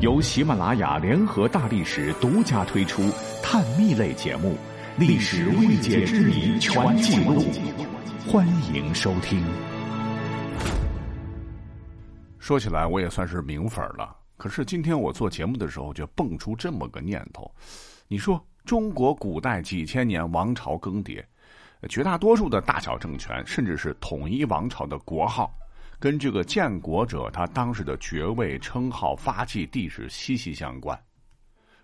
由喜马拉雅联合大历史独家推出探秘类节目《历史未解之谜全记录》，欢迎收听。说起来，我也算是名粉了。可是今天我做节目的时候，就蹦出这么个念头：你说中国古代几千年王朝更迭，绝大多数的大小政权，甚至是统一王朝的国号。跟这个建国者他当时的爵位、称号、发迹地址息息相关。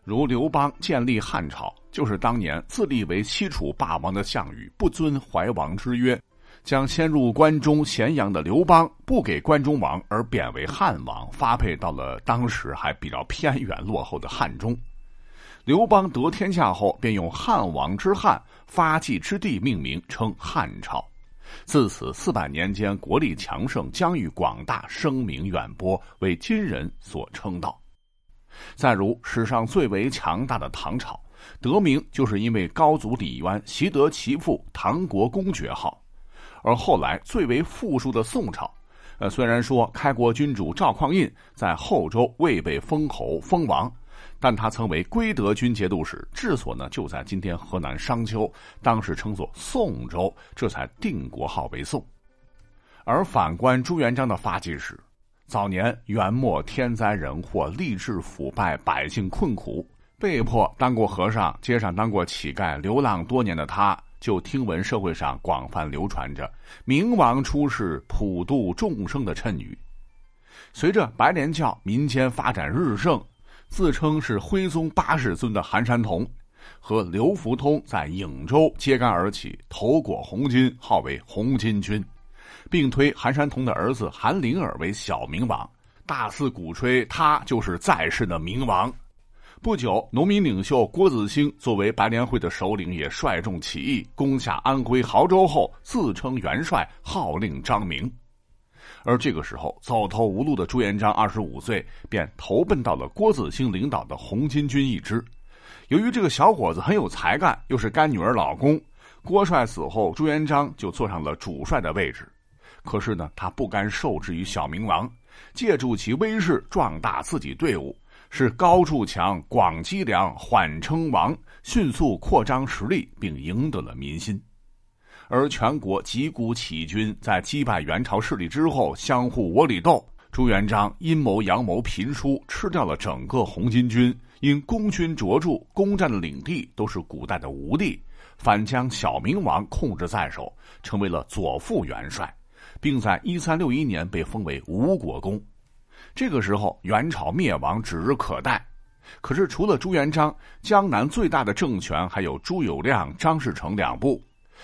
如刘邦建立汉朝，就是当年自立为西楚霸王的项羽不遵怀王之约，将先入关中咸阳的刘邦不给关中王，而贬为汉王，发配到了当时还比较偏远落后的汉中。刘邦得天下后，便用汉王之汉发迹之地命名，称汉朝。自此四百年间，国力强盛，疆域广大，声名远播，为今人所称道。再如史上最为强大的唐朝，得名就是因为高祖李渊习得其父唐国公爵号；而后来最为富庶的宋朝，呃，虽然说开国君主赵匡胤在后周未被封侯封王。但他曾为归德军节度使，治所呢就在今天河南商丘，当时称作宋州，这才定国号为宋。而反观朱元璋的发迹史，早年元末天灾人祸，吏治腐败，百姓困苦，被迫当过和尚，街上当过乞丐，流浪多年的他，就听闻社会上广泛流传着“明王出世，普度众生”的谶语。随着白莲教民间发展日盛。自称是徽宗八世孙的韩山童，和刘福通在颍州揭竿而起，头裹红巾，号为红巾军，并推韩山童的儿子韩林儿为小明王，大肆鼓吹他就是在世的明王。不久，农民领袖郭子兴作为白莲会的首领，也率众起义，攻下安徽亳州后，自称元帅，号令张明。而这个时候，走投无路的朱元璋二十五岁，便投奔到了郭子兴领导的红巾军一支。由于这个小伙子很有才干，又是干女儿老公，郭帅死后，朱元璋就坐上了主帅的位置。可是呢，他不甘受制于小明王，借助其威势壮大自己队伍，是高筑墙、广积粮、缓称王，迅速扩张实力，并赢得了民心。而全国几股起义军在击败元朝势力之后，相互窝里斗。朱元璋阴谋阳谋频出，吃掉了整个红巾军。因功勋卓著，攻占的领地都是古代的吴地，反将小明王控制在手，成为了左副元帅，并在一三六一年被封为吴国公。这个时候，元朝灭亡指日可待。可是，除了朱元璋，江南最大的政权还有朱友谅、张士诚两部。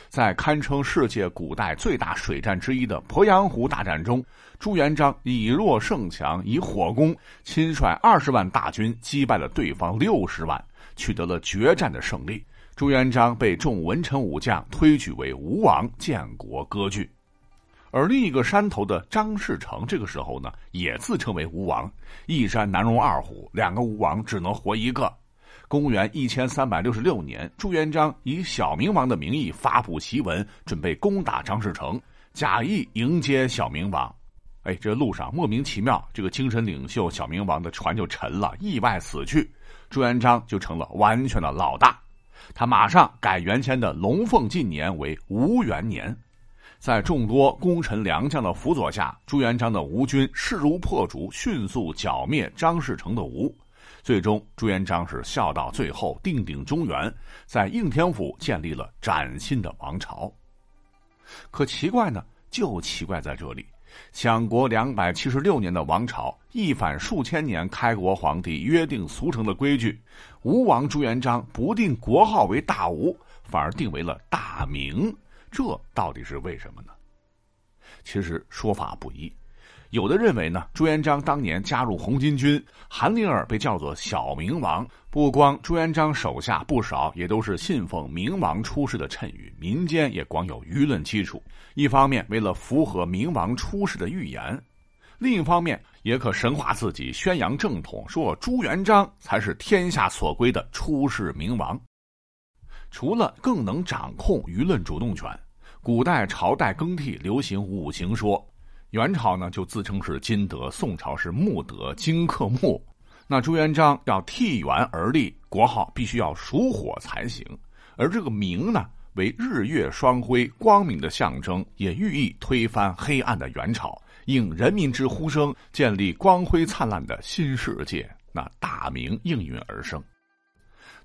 在堪称世界古代最大水战之一的鄱阳湖大战中，朱元璋以弱胜强，以火攻，亲率二十万大军击败了对方六十万，取得了决战的胜利。朱元璋被众文臣武将推举为吴王，建国割据。而另一个山头的张士诚，这个时候呢，也自称为吴王。一山难容二虎，两个吴王只能活一个。公元一千三百六十六年，朱元璋以小明王的名义发布檄文，准备攻打张士诚，假意迎接小明王。哎，这路上莫名其妙，这个精神领袖小明王的船就沉了，意外死去。朱元璋就成了完全的老大，他马上改原先的龙凤进年为吴元年。在众多功臣良将的辅佐下，朱元璋的吴军势如破竹，迅速剿灭张士诚的吴。最终，朱元璋是笑到最后，定鼎中原，在应天府建立了崭新的王朝。可奇怪呢，就奇怪在这里，享国两百七十六年的王朝，一反数千年开国皇帝约定俗成的规矩，吴王朱元璋不定国号为大吴，反而定为了大明，这到底是为什么呢？其实说法不一。有的认为呢，朱元璋当年加入红巾军，韩林儿被叫做小明王。不光朱元璋手下不少也都是信奉明王出世的谶语，民间也广有舆论基础。一方面为了符合明王出世的预言，另一方面也可神化自己，宣扬正统，说朱元璋才是天下所归的出世明王。除了更能掌控舆论主动权，古代朝代更替流行五行说。元朝呢就自称是金德，宋朝是木德，金克木。那朱元璋要替元而立，国号必须要属火才行。而这个明呢，为日月双辉、光明的象征，也寓意推翻黑暗的元朝，应人民之呼声，建立光辉灿烂的新世界。那大明应运而生。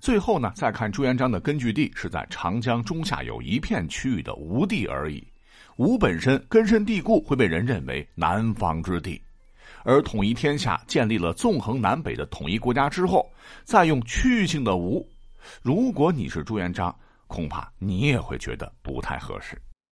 最后呢，再看朱元璋的根据地是在长江中下游一片区域的吴地而已。吴本身根深蒂固，会被人认为南方之地。而统一天下，建立了纵横南北的统一国家之后，再用区域性的吴，如果你是朱元璋，恐怕你也会觉得不太合适。